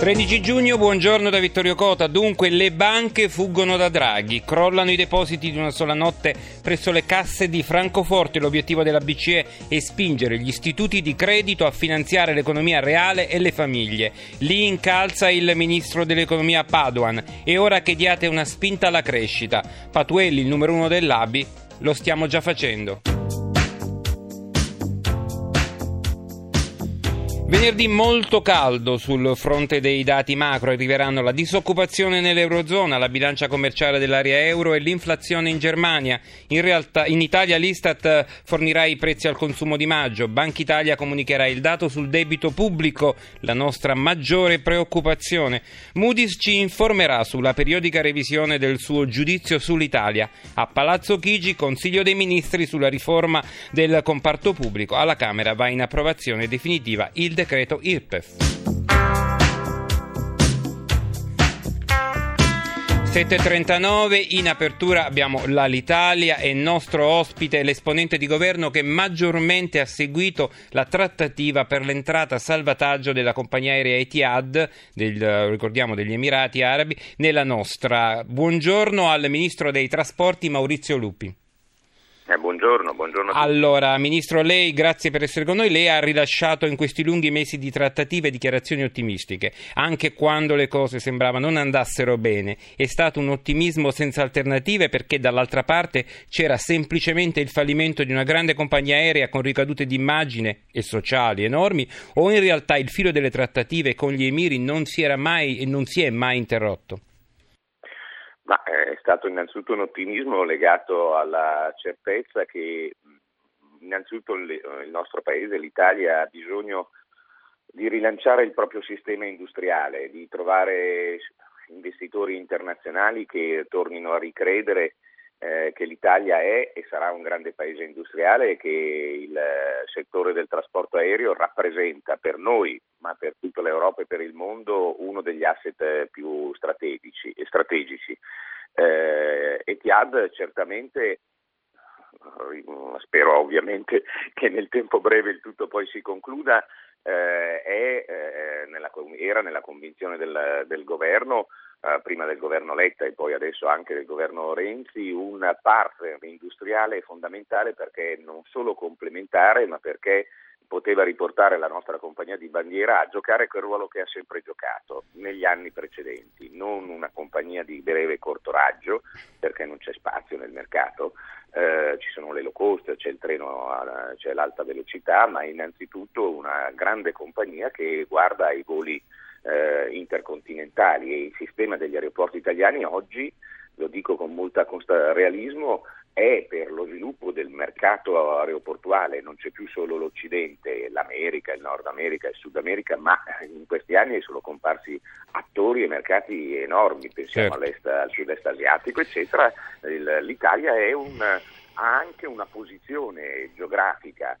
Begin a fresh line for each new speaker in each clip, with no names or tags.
13 giugno, buongiorno da Vittorio Cota. Dunque, le banche fuggono da Draghi, crollano i depositi di una sola notte presso le casse di Francoforte. L'obiettivo della BCE è spingere gli istituti di credito a finanziare l'economia reale e le famiglie. Lì incalza il ministro dell'economia Paduan. È ora che diate una spinta alla crescita. Patuelli, il numero uno dell'ABI, lo stiamo già facendo. Venerdì molto caldo sul fronte dei dati macro, arriveranno la disoccupazione nell'Eurozona, la bilancia commerciale dell'area euro e l'inflazione in Germania. In, realtà, in Italia l'Istat fornirà i prezzi al consumo di maggio, Banca Italia comunicherà il dato sul debito pubblico, la nostra maggiore preoccupazione. Moody's ci informerà sulla periodica revisione del suo giudizio sull'Italia. A Palazzo Chigi, Consiglio dei Ministri sulla riforma del comparto pubblico. Alla Camera va in approvazione definitiva il decreto IRPEF. 7.39, in apertura abbiamo l'Alitalia e il nostro ospite, l'esponente di governo che maggiormente ha seguito la trattativa per l'entrata a salvataggio della compagnia aerea Etihad, ricordiamo degli Emirati Arabi, nella nostra. Buongiorno al Ministro dei Trasporti Maurizio Lupi.
Eh, buongiorno, buongiorno.
Allora, Ministro, lei, grazie per essere con noi. Lei ha rilasciato in questi lunghi mesi di trattative dichiarazioni ottimistiche, anche quando le cose sembrava non andassero bene. È stato un ottimismo senza alternative perché dall'altra parte c'era semplicemente il fallimento di una grande compagnia aerea con ricadute di immagine e sociali enormi, o in realtà il filo delle trattative con gli emiri non si era mai e non si è mai interrotto?
Ma eh, è stato innanzitutto un ottimismo legato alla certezza che innanzitutto il nostro paese, l'Italia, ha bisogno di rilanciare il proprio sistema industriale, di trovare investitori internazionali che tornino a ricredere eh, che l'Italia è e sarà un grande paese industriale e che il settore del trasporto aereo rappresenta per noi, ma per tutta l'Europa e per il mondo, uno degli asset più strategici. strategici. Eh, Etihad certamente spero ovviamente che nel tempo breve il tutto poi si concluda, eh, è, eh, nella, era nella convinzione del, del governo eh, prima del governo Letta e poi adesso anche del governo Renzi, un partner industriale fondamentale perché non solo complementare, ma perché poteva riportare la nostra compagnia di bandiera a giocare quel ruolo che ha sempre giocato negli anni precedenti, non una compagnia di breve e corto raggio, perché non c'è spazio nel mercato, eh, ci sono le low cost, c'è il treno, c'è l'alta velocità, ma innanzitutto una grande compagnia che guarda ai voli eh, intercontinentali e il sistema degli aeroporti italiani oggi, lo dico con molto realismo, è per lo sviluppo del mercato aeroportuale, non c'è più solo l'Occidente, l'America, il Nord America, il Sud America, ma in questi anni sono comparsi attori e mercati enormi, pensiamo certo. al sud-est asiatico, eccetera. L'Italia un, ha anche una posizione geografica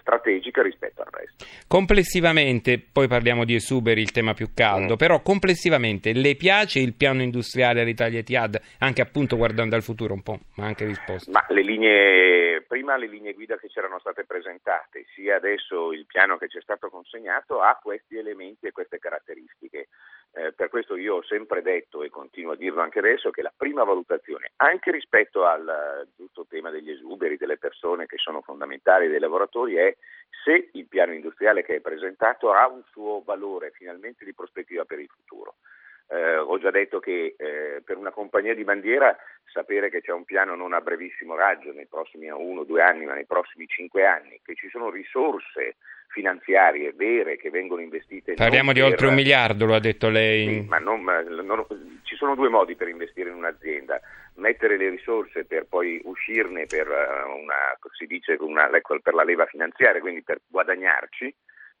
strategica rispetto al resto.
Complessivamente, poi parliamo di esuberi, il tema più caldo, mm. però complessivamente le piace il piano industriale all'Italia Etihad, anche appunto guardando al futuro un po', ma anche risposta?
Ma le linee, prima le linee guida che c'erano state presentate, sia adesso il piano che ci è stato consegnato ha questi elementi e queste caratteristiche. Eh, per questo io ho sempre detto e continuo a dirlo anche adesso che la prima valutazione, anche rispetto al giusto tema degli esuberi, delle persone che sono fondamentali, dei lavoratori, è se il piano industriale che è presentato ha un suo valore finalmente di prospettiva per il futuro. Eh, ho già detto che eh, per una compagnia di bandiera sapere che c'è un piano non a brevissimo raggio nei prossimi uno o due anni, ma nei prossimi cinque anni, che ci sono risorse finanziarie vere che vengono investite.
Parliamo di per... oltre un miliardo, lo ha detto lei.
Sì, ma non, non, ci sono due modi per investire in un'azienda: mettere le risorse per poi uscirne per, eh, una, si dice, una, ecco, per la leva finanziaria, quindi per guadagnarci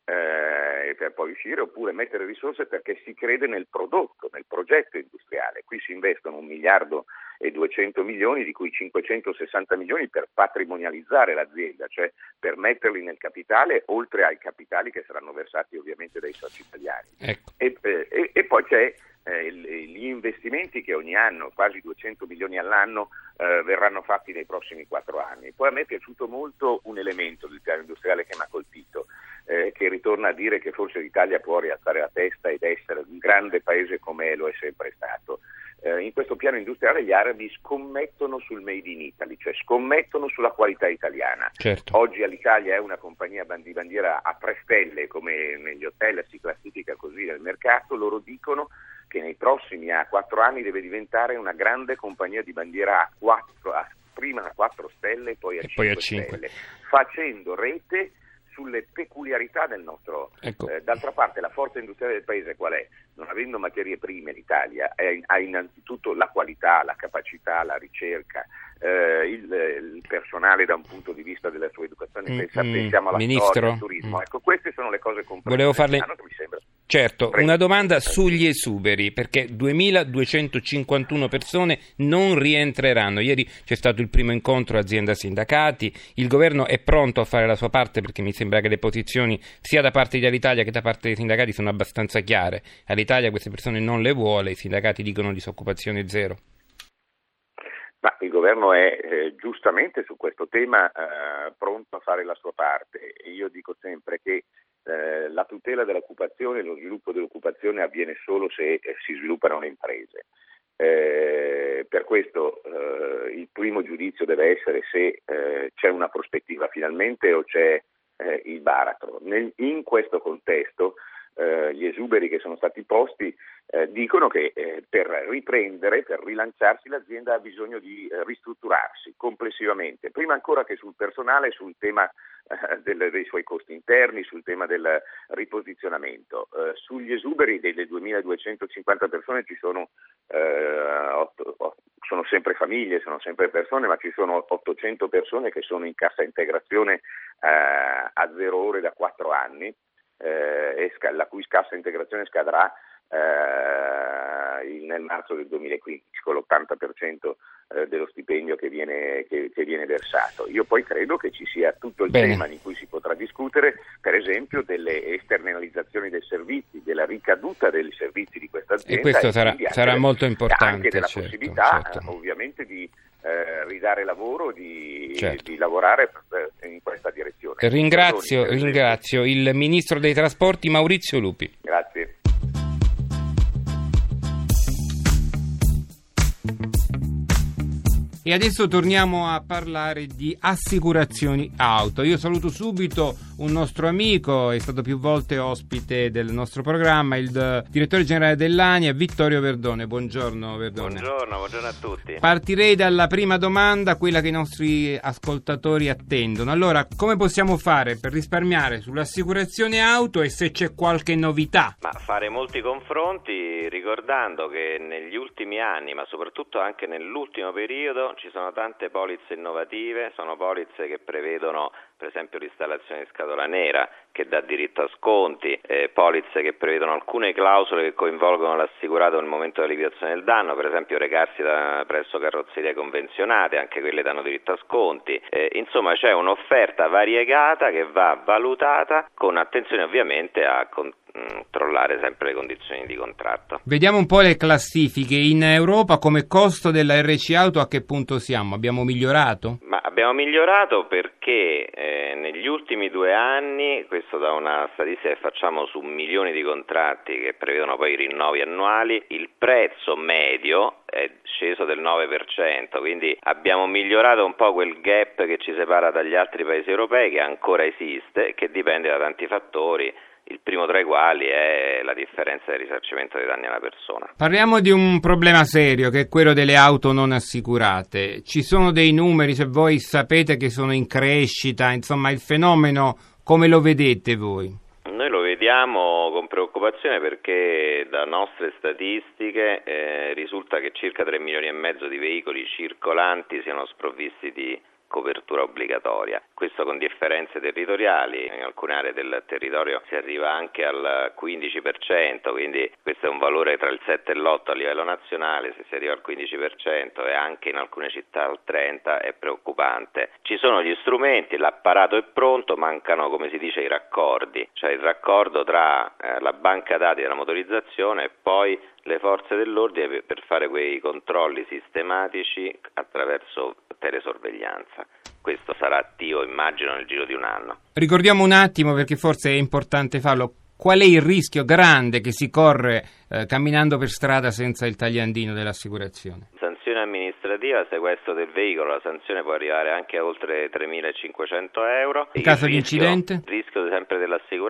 eh, per poi uscire, oppure mettere risorse perché si crede nel prodotto, nel progetto industriale. Qui si investono un miliardo e 200 milioni, di cui 560 milioni per patrimonializzare l'azienda, cioè per metterli nel capitale, oltre ai capitali che saranno versati ovviamente dai soci italiani. Ecco. E, eh, e, e, poi c'è eh, gli investimenti che ogni anno, quasi 200 milioni all'anno, eh, verranno fatti nei prossimi quattro anni. Poi a me è piaciuto molto un elemento del piano industriale che mi ha colpito, eh, che ritorna a dire che forse l'Italia può rialzare la testa ed essere un grande paese come lo è sempre stato. Eh, in questo piano industriale gli arabi scommettono sul made in Italy, cioè scommettono sulla qualità italiana.
Certo.
Oggi all'Italia è una compagnia di bandiera a tre stelle, come negli hotel si classifica così nel mercato, loro dicono che nei prossimi a quattro anni deve diventare una grande compagnia di bandiera a quattro, a, prima a quattro stelle e poi a, e cinque, poi a cinque stelle, facendo rete sulle peculiarità del nostro. Ecco. Eh, d'altra parte la forza industriale del paese qual è? Non avendo materie prime l'Italia è, ha innanzitutto la qualità, la capacità, la ricerca, eh, il, il, personale da un punto di vista della sua educazione, mm, pensiamo alla
Ministro?
storia, al turismo. Mm. Ecco, queste sono le cose complesse.
Volevo farle... Certo, Prego. una domanda sugli esuberi, perché 2251 persone non rientreranno. Ieri c'è stato il primo incontro azienda-sindacati, il governo è pronto a fare la sua parte perché mi sembra che le posizioni sia da parte dell'Italia che da parte dei sindacati sono abbastanza chiare. All'Italia queste persone non le vuole, i sindacati dicono disoccupazione zero.
Ma il governo è eh, giustamente su questo tema eh, pronto a fare la sua parte. Io dico sempre che eh, la tutela dell'occupazione e lo sviluppo dell'occupazione avviene solo se eh, si sviluppano le imprese. Eh, per questo eh, il primo giudizio deve essere se eh, c'è una prospettiva finalmente o c'è il baratro. Nel, in questo contesto eh, gli esuberi che sono stati posti eh, dicono che eh, per riprendere, per rilanciarsi l'azienda ha bisogno di eh, ristrutturarsi complessivamente, prima ancora che sul personale, sul tema eh, del, dei suoi costi interni, sul tema del riposizionamento. Sugli esuberi delle 2250 persone ci sono, otto, sono sempre famiglie, sono sempre persone, ma ci sono 800 persone che sono in cassa integrazione a zero ore da quattro anni eh, la cui scassa integrazione scadrà eh, nel marzo del 2015 con l'80% eh, dello stipendio che viene, che, che viene, versato. Io poi credo che ci sia tutto il Bene. tema di cui si potrà discutere, per esempio delle esternalizzazioni dei servizi, della ricaduta dei servizi di questa azienda.
E questo sarà, sarà molto importante.
Anche della
certo,
possibilità
certo.
ovviamente di eh, ridare lavoro, di,
certo.
di lavorare in questa direzione.
Ringrazio, ringrazio il Ministro dei Trasporti Maurizio Lupi.
Grazie.
E adesso torniamo a parlare di assicurazioni auto. Io saluto subito un nostro amico, è stato più volte ospite del nostro programma, il direttore generale dell'ANIA, Vittorio Verdone. Buongiorno Verdone.
Buongiorno, buongiorno a tutti.
Partirei dalla prima domanda, quella che i nostri ascoltatori attendono. Allora, come possiamo fare per risparmiare sull'assicurazione auto e se c'è qualche novità?
Ma fare molti confronti ricordando che negli ultimi anni, ma soprattutto anche nell'ultimo periodo, ci sono tante polizze innovative, sono polizze che prevedono per esempio l'installazione di scatola nera che dà diritto a sconti, eh, polizze che prevedono alcune clausole che coinvolgono l'assicurato nel momento della liquidazione del danno, per esempio recarsi da, presso carrozzerie convenzionate, anche quelle danno diritto a sconti. Eh, insomma c'è un'offerta variegata che va valutata con attenzione ovviamente a controllare sempre le condizioni di contratto.
Vediamo un po' le classifiche. In Europa come costo della RC Auto a che punto siamo? Abbiamo migliorato?
Ma abbiamo migliorato perché eh, negli ultimi due anni, questo da una statistica che facciamo su milioni di contratti che prevedono poi i rinnovi annuali, il prezzo medio è sceso del 9%, quindi abbiamo migliorato un po' quel gap che ci separa dagli altri paesi europei che ancora esiste, che dipende da tanti fattori il primo tra i quali è la differenza del risarcimento dei danni alla persona.
Parliamo di un problema serio che è quello delle auto non assicurate. Ci sono dei numeri, se voi sapete che sono in crescita, insomma il fenomeno come lo vedete voi?
Noi lo vediamo con preoccupazione perché da nostre statistiche eh, risulta che circa 3 milioni e mezzo di veicoli circolanti siano sprovvisti di copertura obbligatoria. Questo con differenze territoriali, in alcune aree del territorio si arriva anche al 15%, quindi questo è un valore tra il 7 e l'8 a livello nazionale, se si arriva al 15% e anche in alcune città al 30% è preoccupante. Ci sono gli strumenti, l'apparato è pronto, mancano come si dice i raccordi, cioè il raccordo tra eh, la banca dati della motorizzazione e poi le forze dell'ordine per fare quei controlli sistematici attraverso telesorveglianza. Questo sarà attivo, immagino, nel giro di un anno.
Ricordiamo un attimo, perché forse è importante farlo, qual è il rischio grande che si corre eh, camminando per strada senza il tagliandino dell'assicurazione?
Sanzione amministrativa, sequestro del veicolo, la sanzione può arrivare anche a oltre 3.500 euro.
In caso di incidente?
Il rischio sempre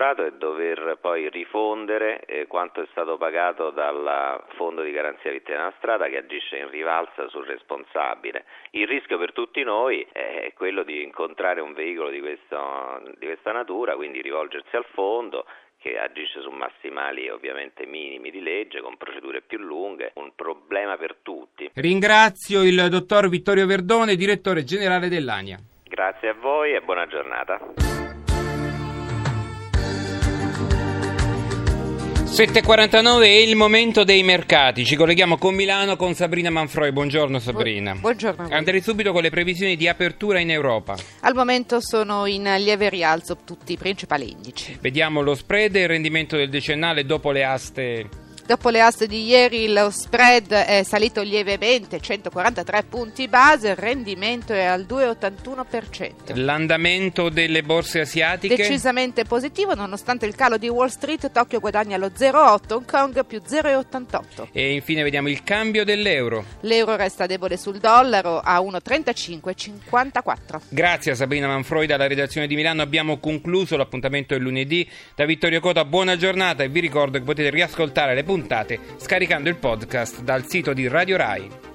dell'assicurato è dover poi rifondere eh, quanto è stato pagato dal Fondo di Garanzia Vittime della Strada che agisce in rivalsa sul responsabile. Il rischio per tutti noi è quello di incontrare un veicolo di, questo, di questa natura, quindi rivolgersi al fondo che agisce su massimali ovviamente minimi di legge, con procedure più lunghe, un problema per tutti.
Ringrazio il dottor Vittorio Verdone, direttore generale dell'ANIA.
Grazie a voi e buona giornata.
7.49 è il momento dei mercati. Ci colleghiamo con Milano con Sabrina Manfroi. Buongiorno Sabrina.
Buongiorno.
Andrei subito con le previsioni di apertura in Europa.
Al momento sono in lieve rialzo tutti i principali indici.
Vediamo lo spread e il rendimento del decennale dopo le aste.
Dopo le aste di ieri lo spread è salito lievemente, 143 punti base, il rendimento è al 2,81%.
L'andamento delle borse asiatiche.
Decisamente positivo, nonostante il calo di Wall Street, Tokyo guadagna lo 0,8, Hong Kong più 0,88.
E infine vediamo il cambio dell'euro.
L'euro resta debole sul dollaro a 1,3554.
Grazie a Sabrina Manfroi dalla redazione di Milano. Abbiamo concluso l'appuntamento del lunedì. Da Vittorio Cota, buona giornata e vi ricordo che potete riascoltare le puntate scaricando il podcast dal sito di Radio Rai.